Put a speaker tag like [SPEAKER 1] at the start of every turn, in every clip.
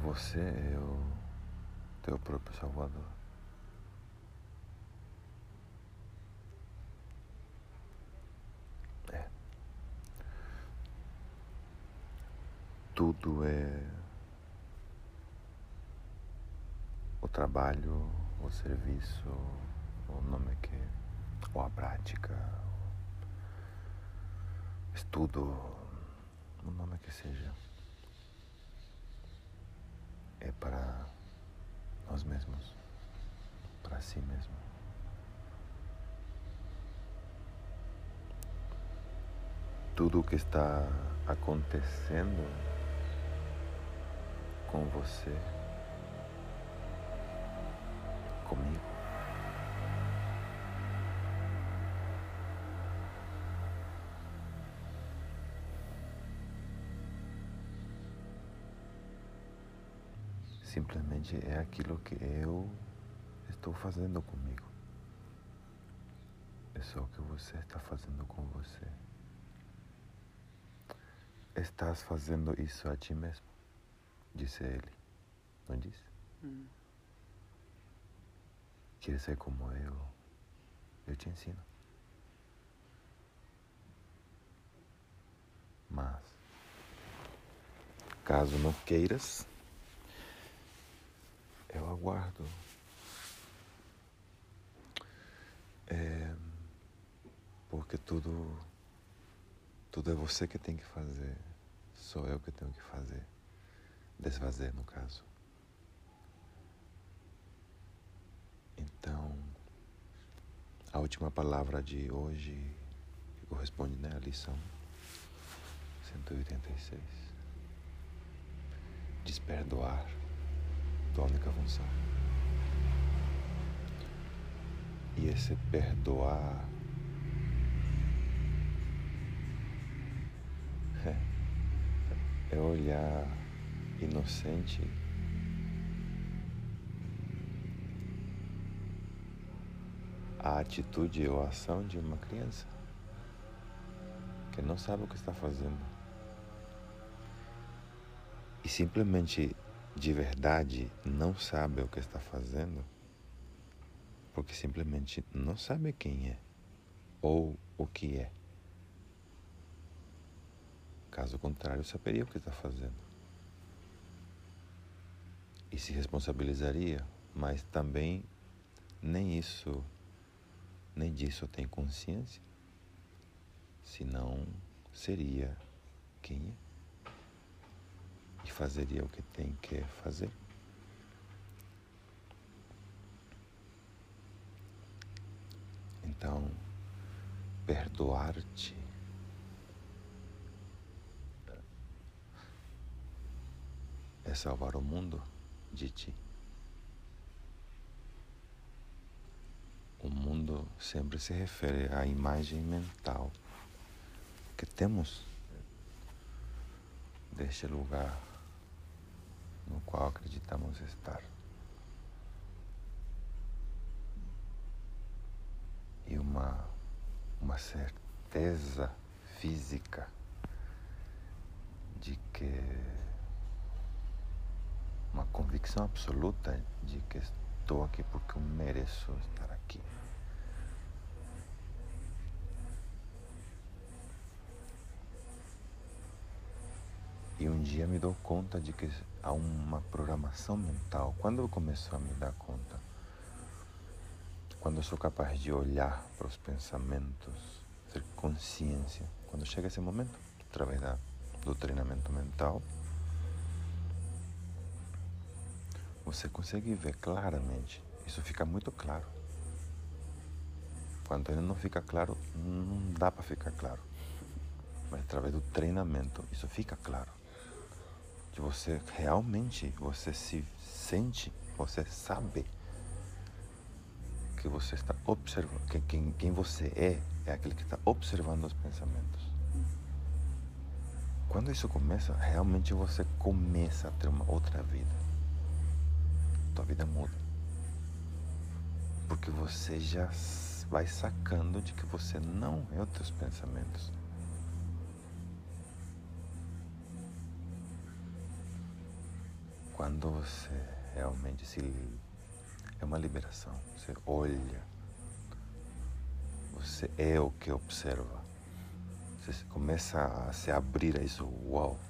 [SPEAKER 1] você é o teu próprio Salvador. É. Tudo é o trabalho, o serviço, o nome que, ou a prática, estudo, o nome que seja, é para nós mesmos, para si mesmo. Tudo o que está acontecendo com você, comigo, simplesmente é aquilo que eu estou fazendo comigo. É só o que você está fazendo com você. Estás fazendo isso a ti mesmo, disse ele. Não disse?
[SPEAKER 2] Hum.
[SPEAKER 1] Quer ser como eu? Eu te ensino. Mas, caso não queiras, eu aguardo. É, porque tudo, tudo é você que tem que fazer. Sou eu que tenho que fazer. Desfazer, no caso. Então, a última palavra de hoje, que corresponde né, à lição 186. Desperdoar tônica função. E esse perdoar. É, é olhar inocente. A atitude ou a ação de uma criança que não sabe o que está fazendo. E simplesmente de verdade não sabe o que está fazendo, porque simplesmente não sabe quem é ou o que é. Caso contrário, saberia o que está fazendo. E se responsabilizaria, mas também nem isso, nem disso tem consciência, senão seria quem é e fazeria o que tem que fazer. Então, perdoar-te é salvar o mundo de ti. O mundo sempre se refere à imagem mental que temos deste lugar no qual acreditamos estar. E uma, uma certeza física de que uma convicção absoluta de que estou aqui porque eu mereço estar aqui. E um dia me dou conta de que há uma programação mental. Quando eu começo a me dar conta, quando eu sou capaz de olhar para os pensamentos, ter consciência, quando chega esse momento, através da, do treinamento mental, você consegue ver claramente. Isso fica muito claro. Quando ele não fica claro, não dá para ficar claro. Mas através do treinamento, isso fica claro que você realmente você se sente, você sabe que você está observando, que quem, quem você é é aquele que está observando os pensamentos. Quando isso começa, realmente você começa a ter uma outra vida. Tua vida muda. Porque você já vai sacando de que você não é os teus pensamentos. Quando você realmente se é uma liberação, você olha, você é o que observa, você começa a se abrir a isso, uau.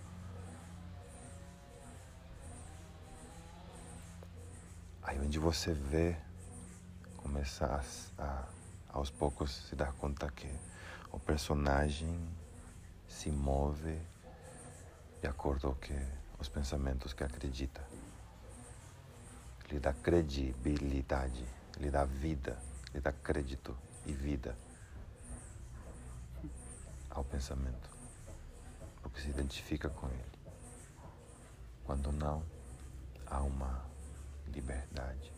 [SPEAKER 1] Aí onde você vê, começa a, a aos poucos se dar conta que o personagem se move de acordo com que os pensamentos que acredita. Lhe dá credibilidade, lhe dá vida, lhe dá crédito e vida ao pensamento, porque se identifica com ele. Quando não, há uma liberdade,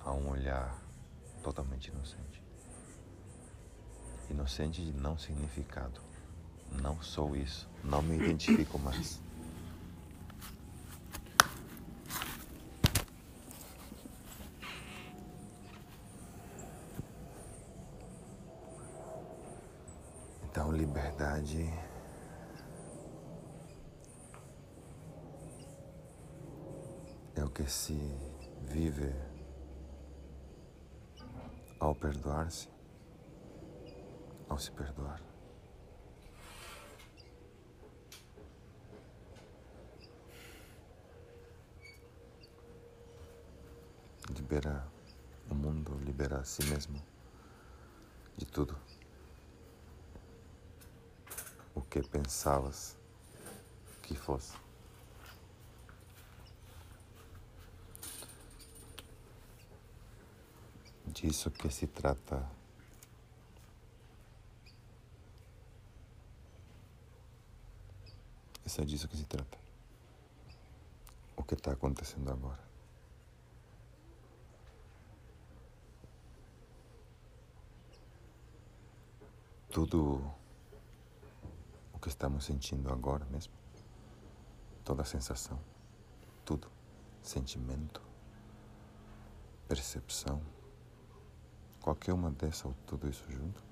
[SPEAKER 1] há um olhar totalmente inocente. Inocente de não significado. Não sou isso. Não me identifico mais. Então, liberdade. É o que se vive ao perdoar-se, ao se perdoar. Liberar o mundo, liberar a si mesmo de tudo. O que pensavas que fosse. disso que se trata. É só disso que se trata. O que está acontecendo agora. Tudo o que estamos sentindo agora mesmo, toda sensação, tudo, sentimento, percepção, Qualquer uma dessa ou tudo isso junto.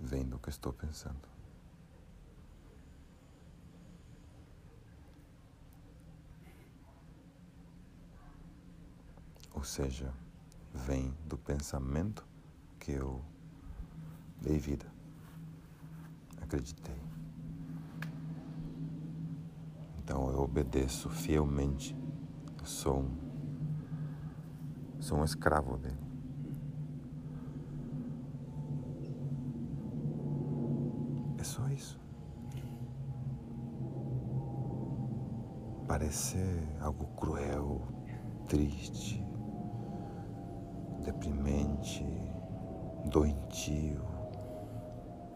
[SPEAKER 1] Vem do que estou pensando. Ou seja, vem do pensamento que eu dei vida, acreditei. Então eu obedeço fielmente. Eu sou um, sou um escravo dele. É só isso. Parece algo cruel, triste, deprimente, doentio,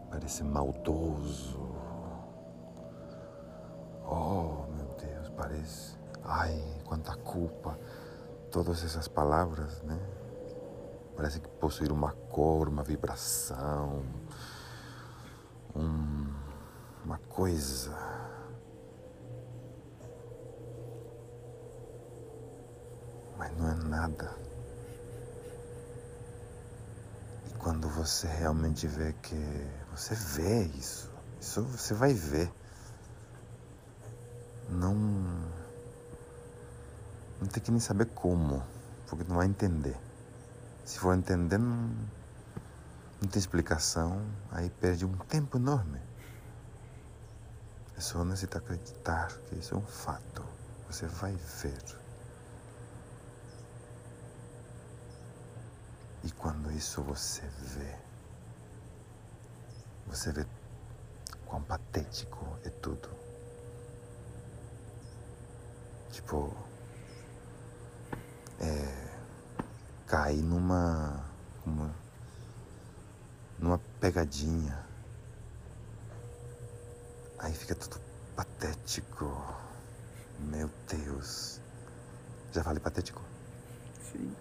[SPEAKER 1] parece maldoso. Oh, parece. Ai, quanta culpa. Todas essas palavras, né? Parece que possuir uma cor, uma vibração, um, uma coisa. Mas não é nada. E quando você realmente vê que você vê isso, isso você vai ver não. Não tem que nem saber como, porque não vai entender. Se for entender, não, não tem explicação, aí perde um tempo enorme. É só necessitar acreditar que isso é um fato. Você vai ver. E quando isso você vê, você vê quão patético é tudo. Tipo, é, cair numa, uma, numa pegadinha. Aí fica tudo patético. Meu Deus. Já falei patético?
[SPEAKER 2] Sim.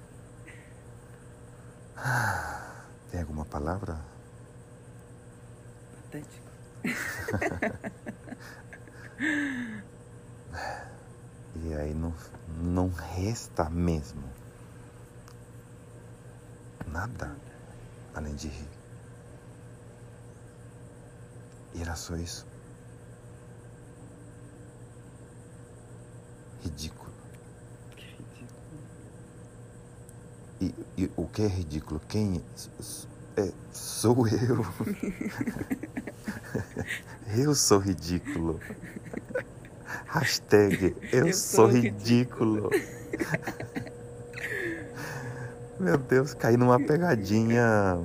[SPEAKER 1] Tem alguma palavra?
[SPEAKER 2] Patético.
[SPEAKER 1] E aí não, não resta mesmo nada. além de rir. E era só isso. Ridículo.
[SPEAKER 2] Que ridículo.
[SPEAKER 1] E, o que é ridículo? Quem é? Sou eu. eu sou ridículo. Hashtag eu,
[SPEAKER 2] Eu
[SPEAKER 1] sou
[SPEAKER 2] sou
[SPEAKER 1] ridículo. Meu Deus, caí numa pegadinha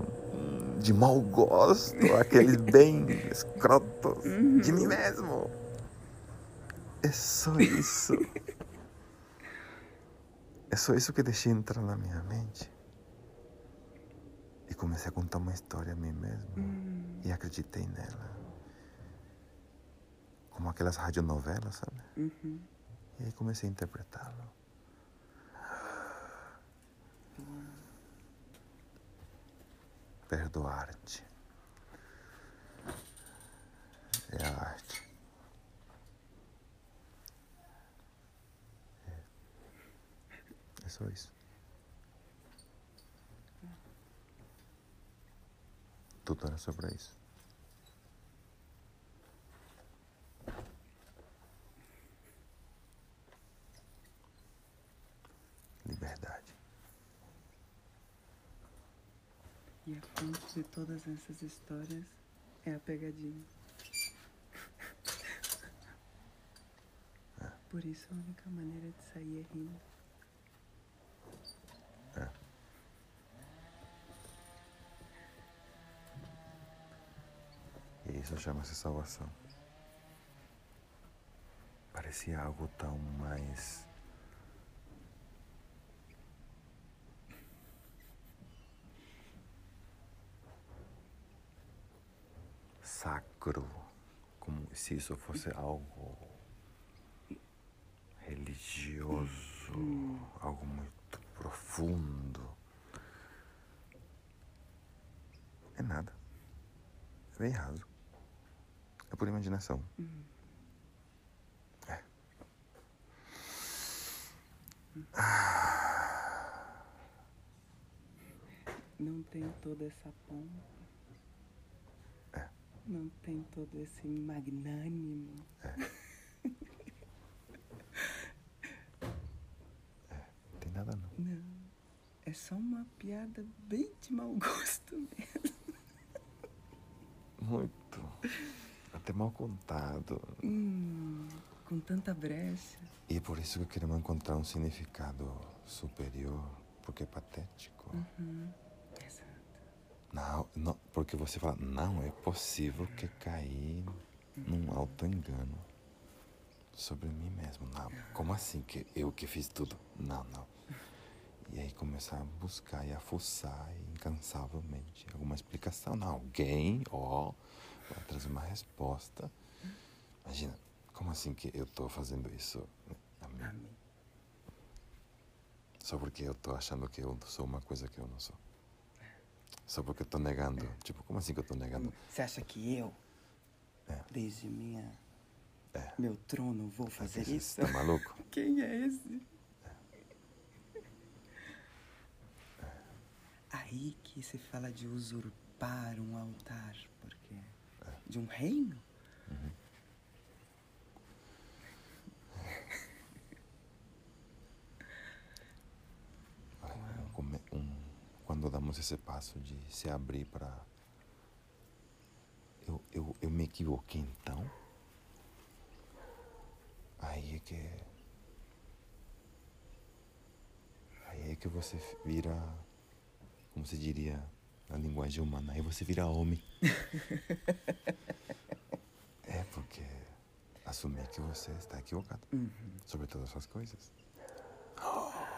[SPEAKER 1] de mau gosto, aqueles bem escrotos de mim mesmo. É só isso. É só isso que deixei entrar na minha mente. E comecei a contar uma história a mim mesmo.
[SPEAKER 2] Hum,
[SPEAKER 1] E acreditei nela. Como aquelas radionovelas, sabe?
[SPEAKER 2] uhum.
[SPEAKER 1] E aí comecei a interpretá-lo. Perdoar-te. É a arte. É. É só isso. Tudo era sobre isso. Liberdade.
[SPEAKER 2] E a fonte de todas essas histórias é a pegadinha. Por isso a única maneira de sair é rindo.
[SPEAKER 1] Chama-se salvação. Parecia algo tão mais. sacro, como se isso fosse algo religioso, algo muito profundo. É nada. É bem raso. É por imaginação. É.
[SPEAKER 2] Não tem toda essa pompa.
[SPEAKER 1] É.
[SPEAKER 2] Não tem todo esse magnânimo.
[SPEAKER 1] Não tem nada não.
[SPEAKER 2] Não. É só uma piada bem de mau gosto mesmo.
[SPEAKER 1] Muito. Até mal contado.
[SPEAKER 2] Hum, com tanta brecha.
[SPEAKER 1] E é por isso que queremos encontrar um significado superior, porque é patético.
[SPEAKER 2] Uhum. Exato.
[SPEAKER 1] Não, não, porque você fala, não é possível que caí num alto engano sobre mim mesmo. Não, como assim que eu que fiz tudo? Não, não. E aí começar a buscar e a fuçar incansavelmente alguma explicação. Não, alguém, ó, vai trazer uma resposta. Imagina, como assim que eu tô fazendo isso?
[SPEAKER 2] Amém.
[SPEAKER 1] Só porque eu tô achando que eu sou uma coisa que eu não sou. Só porque eu tô negando. Tipo, como assim que eu tô negando?
[SPEAKER 2] Você acha que eu,
[SPEAKER 1] É.
[SPEAKER 2] desde minha,
[SPEAKER 1] É.
[SPEAKER 2] meu trono, vou fazer
[SPEAKER 1] Você
[SPEAKER 2] isso?
[SPEAKER 1] tá maluco?
[SPEAKER 2] Quem é esse? Aí que se fala de usurpar um altar, porque de um reino.
[SPEAKER 1] Olha, um come- um- quando damos esse passo de se abrir para. Eu, eu, eu me equivoquei então? Aí é que. Aí é que você vira. Como se diria na linguagem humana? Aí você vira homem. é porque assumir que você está equivocado
[SPEAKER 2] Uhum.
[SPEAKER 1] sobre todas essas coisas.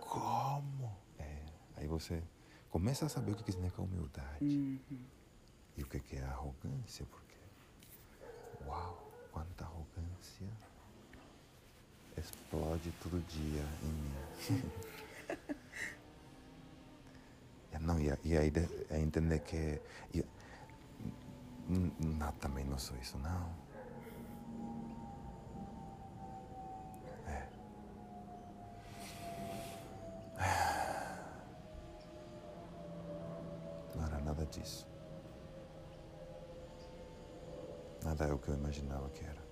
[SPEAKER 1] Como? É, aí você começa a saber o que significa humildade
[SPEAKER 2] Uhum.
[SPEAKER 1] e o que é arrogância, porque, uau, quanta arrogância explode todo dia em mim. Não, e, e aí a entender que. E, não, também não sou isso, não. Eh. Não era nada disso. Nada é o que eu imaginava que era.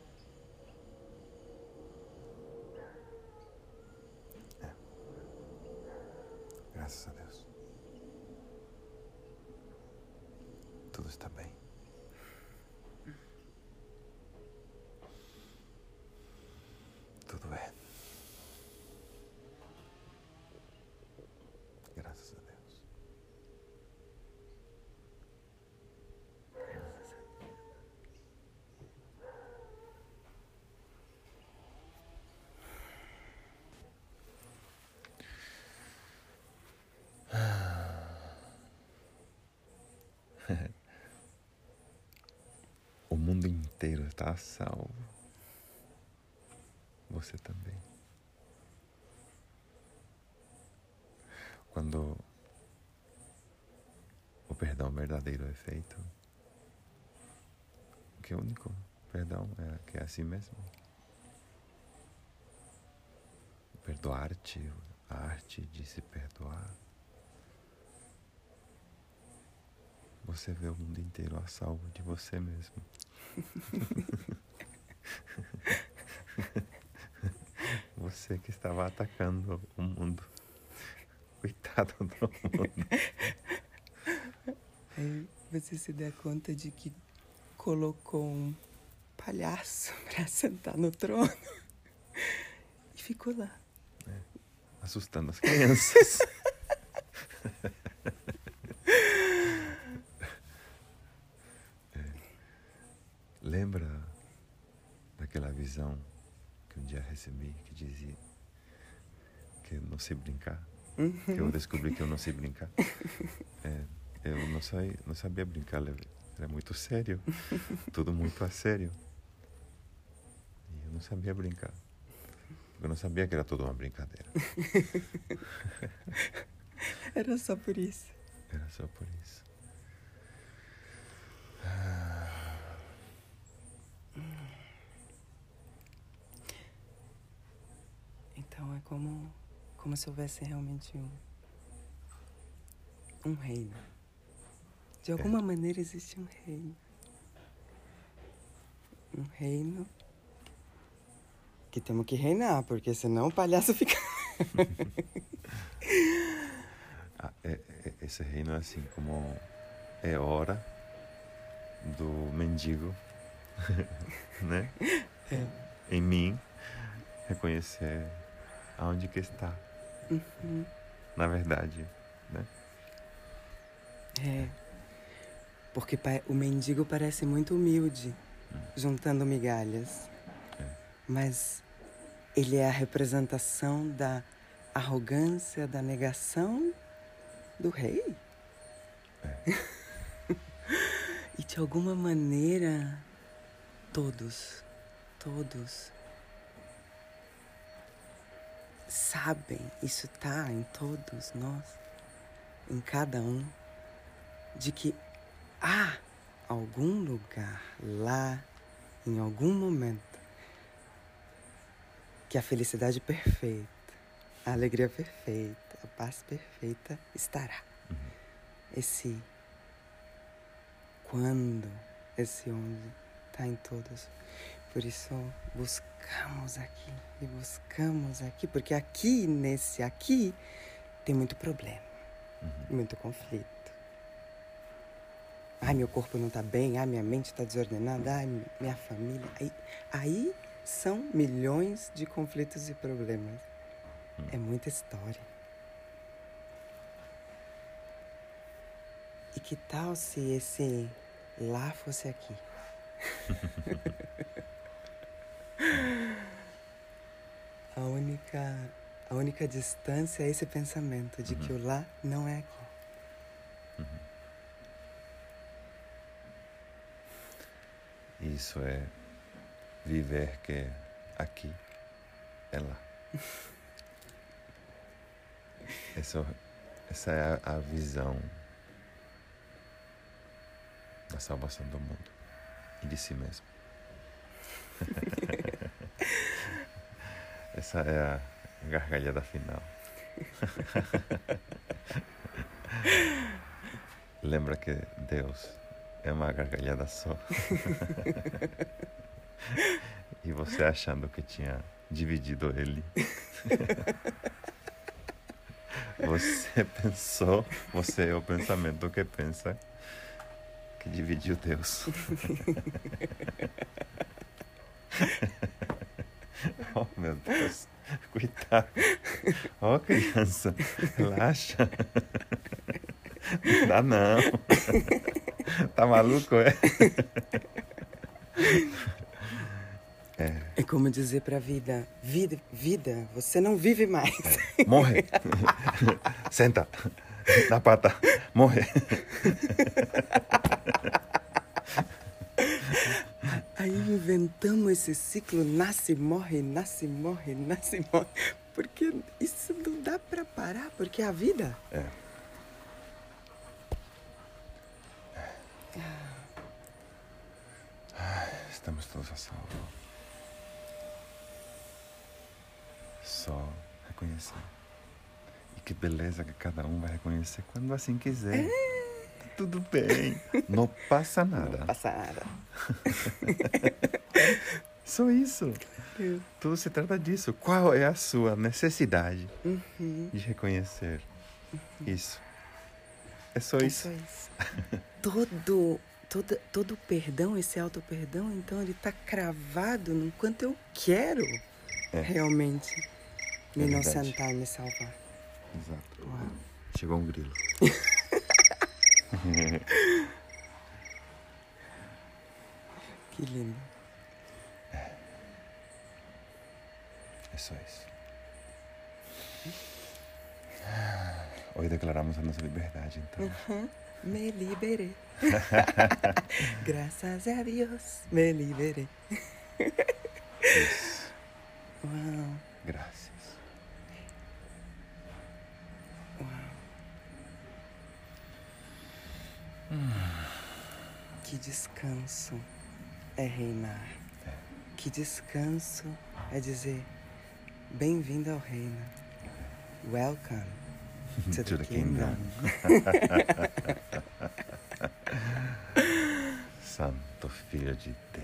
[SPEAKER 1] Mundo inteiro está a salvo. Você também. Quando o perdão verdadeiro é feito, que é o único perdão é que é assim mesmo. Perdoar-te, a arte de se perdoar. Você vê o mundo inteiro a salvo de você mesmo. Você que estava atacando o mundo. Coitado do mundo.
[SPEAKER 2] Aí você se dá conta de que colocou um palhaço pra sentar no trono e ficou lá.
[SPEAKER 1] Assustando as crianças. É. Lembra daquela visão que um dia recebi que dizia que eu não sei brincar? Que eu descobri que eu não sei brincar. É, eu não, sei, não sabia brincar, era muito sério, tudo muito a sério. E eu não sabia brincar. Eu não sabia que era tudo uma brincadeira.
[SPEAKER 2] Era só por isso.
[SPEAKER 1] Era só por isso.
[SPEAKER 2] Então é como, como se houvesse realmente um, um reino. De alguma maneira existe um reino. Um reino que temos que reinar, porque senão o palhaço fica.
[SPEAKER 1] Ah, é- é- esse reino é assim como é hora do mendigo, né? Em mim, reconhecer aonde que está,
[SPEAKER 2] Uhum.
[SPEAKER 1] na verdade, né?
[SPEAKER 2] É. Porque o mendigo parece muito humilde, juntando migalhas. Mas ele é a representação da arrogância, da negação do rei. e de alguma maneira, todos, todos sabem, isso tá em todos nós, em cada um, de que há algum lugar lá, em algum momento, que a felicidade perfeita, a alegria perfeita, a paz perfeita estará. Esse quando, esse onde, está em todos. Por isso buscamos aqui e buscamos aqui, porque aqui, nesse aqui, tem muito problema, muito conflito. Ai, meu corpo não está bem, ai, minha mente está desordenada, ai, minha família. Aí, aí são milhões de conflitos e problemas. É muita história. E que tal se esse lá fosse aqui? a única a única distância é esse pensamento de que o lá não é aqui.
[SPEAKER 1] Isso é viver que aqui é lá. Essa, essa é a, a visão da salvação do mundo e de si mesmo. essa é a gargalhada final. Lembra que Deus é uma gargalhada só. e você achando que tinha dividido ele. Você pensou, você é o pensamento que pensa que dividiu Deus. oh meu Deus, coitado. Oh criança, relaxa. Não dá não. Tá maluco, é?
[SPEAKER 2] É. é como dizer para a vida, vida, vida, você não vive mais.
[SPEAKER 1] É. Morre. Senta. Na pata. Morre.
[SPEAKER 2] Aí inventamos esse ciclo nasce, morre, nasce, morre, nasce, morre. Porque isso não dá para parar, porque é a vida.
[SPEAKER 1] É. Estamos todos a salvo. Só reconhecer. E que beleza que cada um vai reconhecer quando assim quiser. É. Tudo bem. Não passa nada.
[SPEAKER 2] Não passa nada.
[SPEAKER 1] Só isso. Tudo se trata disso. Qual é a sua necessidade
[SPEAKER 2] uhum.
[SPEAKER 1] de reconhecer uhum. isso? É só
[SPEAKER 2] é
[SPEAKER 1] isso.
[SPEAKER 2] Só isso. Todo todo, todo perdão, esse auto-perdão, então ele está cravado no quanto eu quero é. realmente me é inocentar e me salvar.
[SPEAKER 1] Exato. Uau. Chegou um grilo.
[SPEAKER 2] que lindo.
[SPEAKER 1] É. é só isso. Hoje declaramos a nossa liberdade, então.
[SPEAKER 2] Uhum. Me liberei. Graças a Deus, me liberei.
[SPEAKER 1] Isso.
[SPEAKER 2] Uau.
[SPEAKER 1] Graças.
[SPEAKER 2] Hum. Que descanso é reinar.
[SPEAKER 1] É.
[SPEAKER 2] Que descanso é dizer bem-vindo ao reino. Welcome to, to the, kingdom.
[SPEAKER 1] kingdom. Santo Filho de Deus.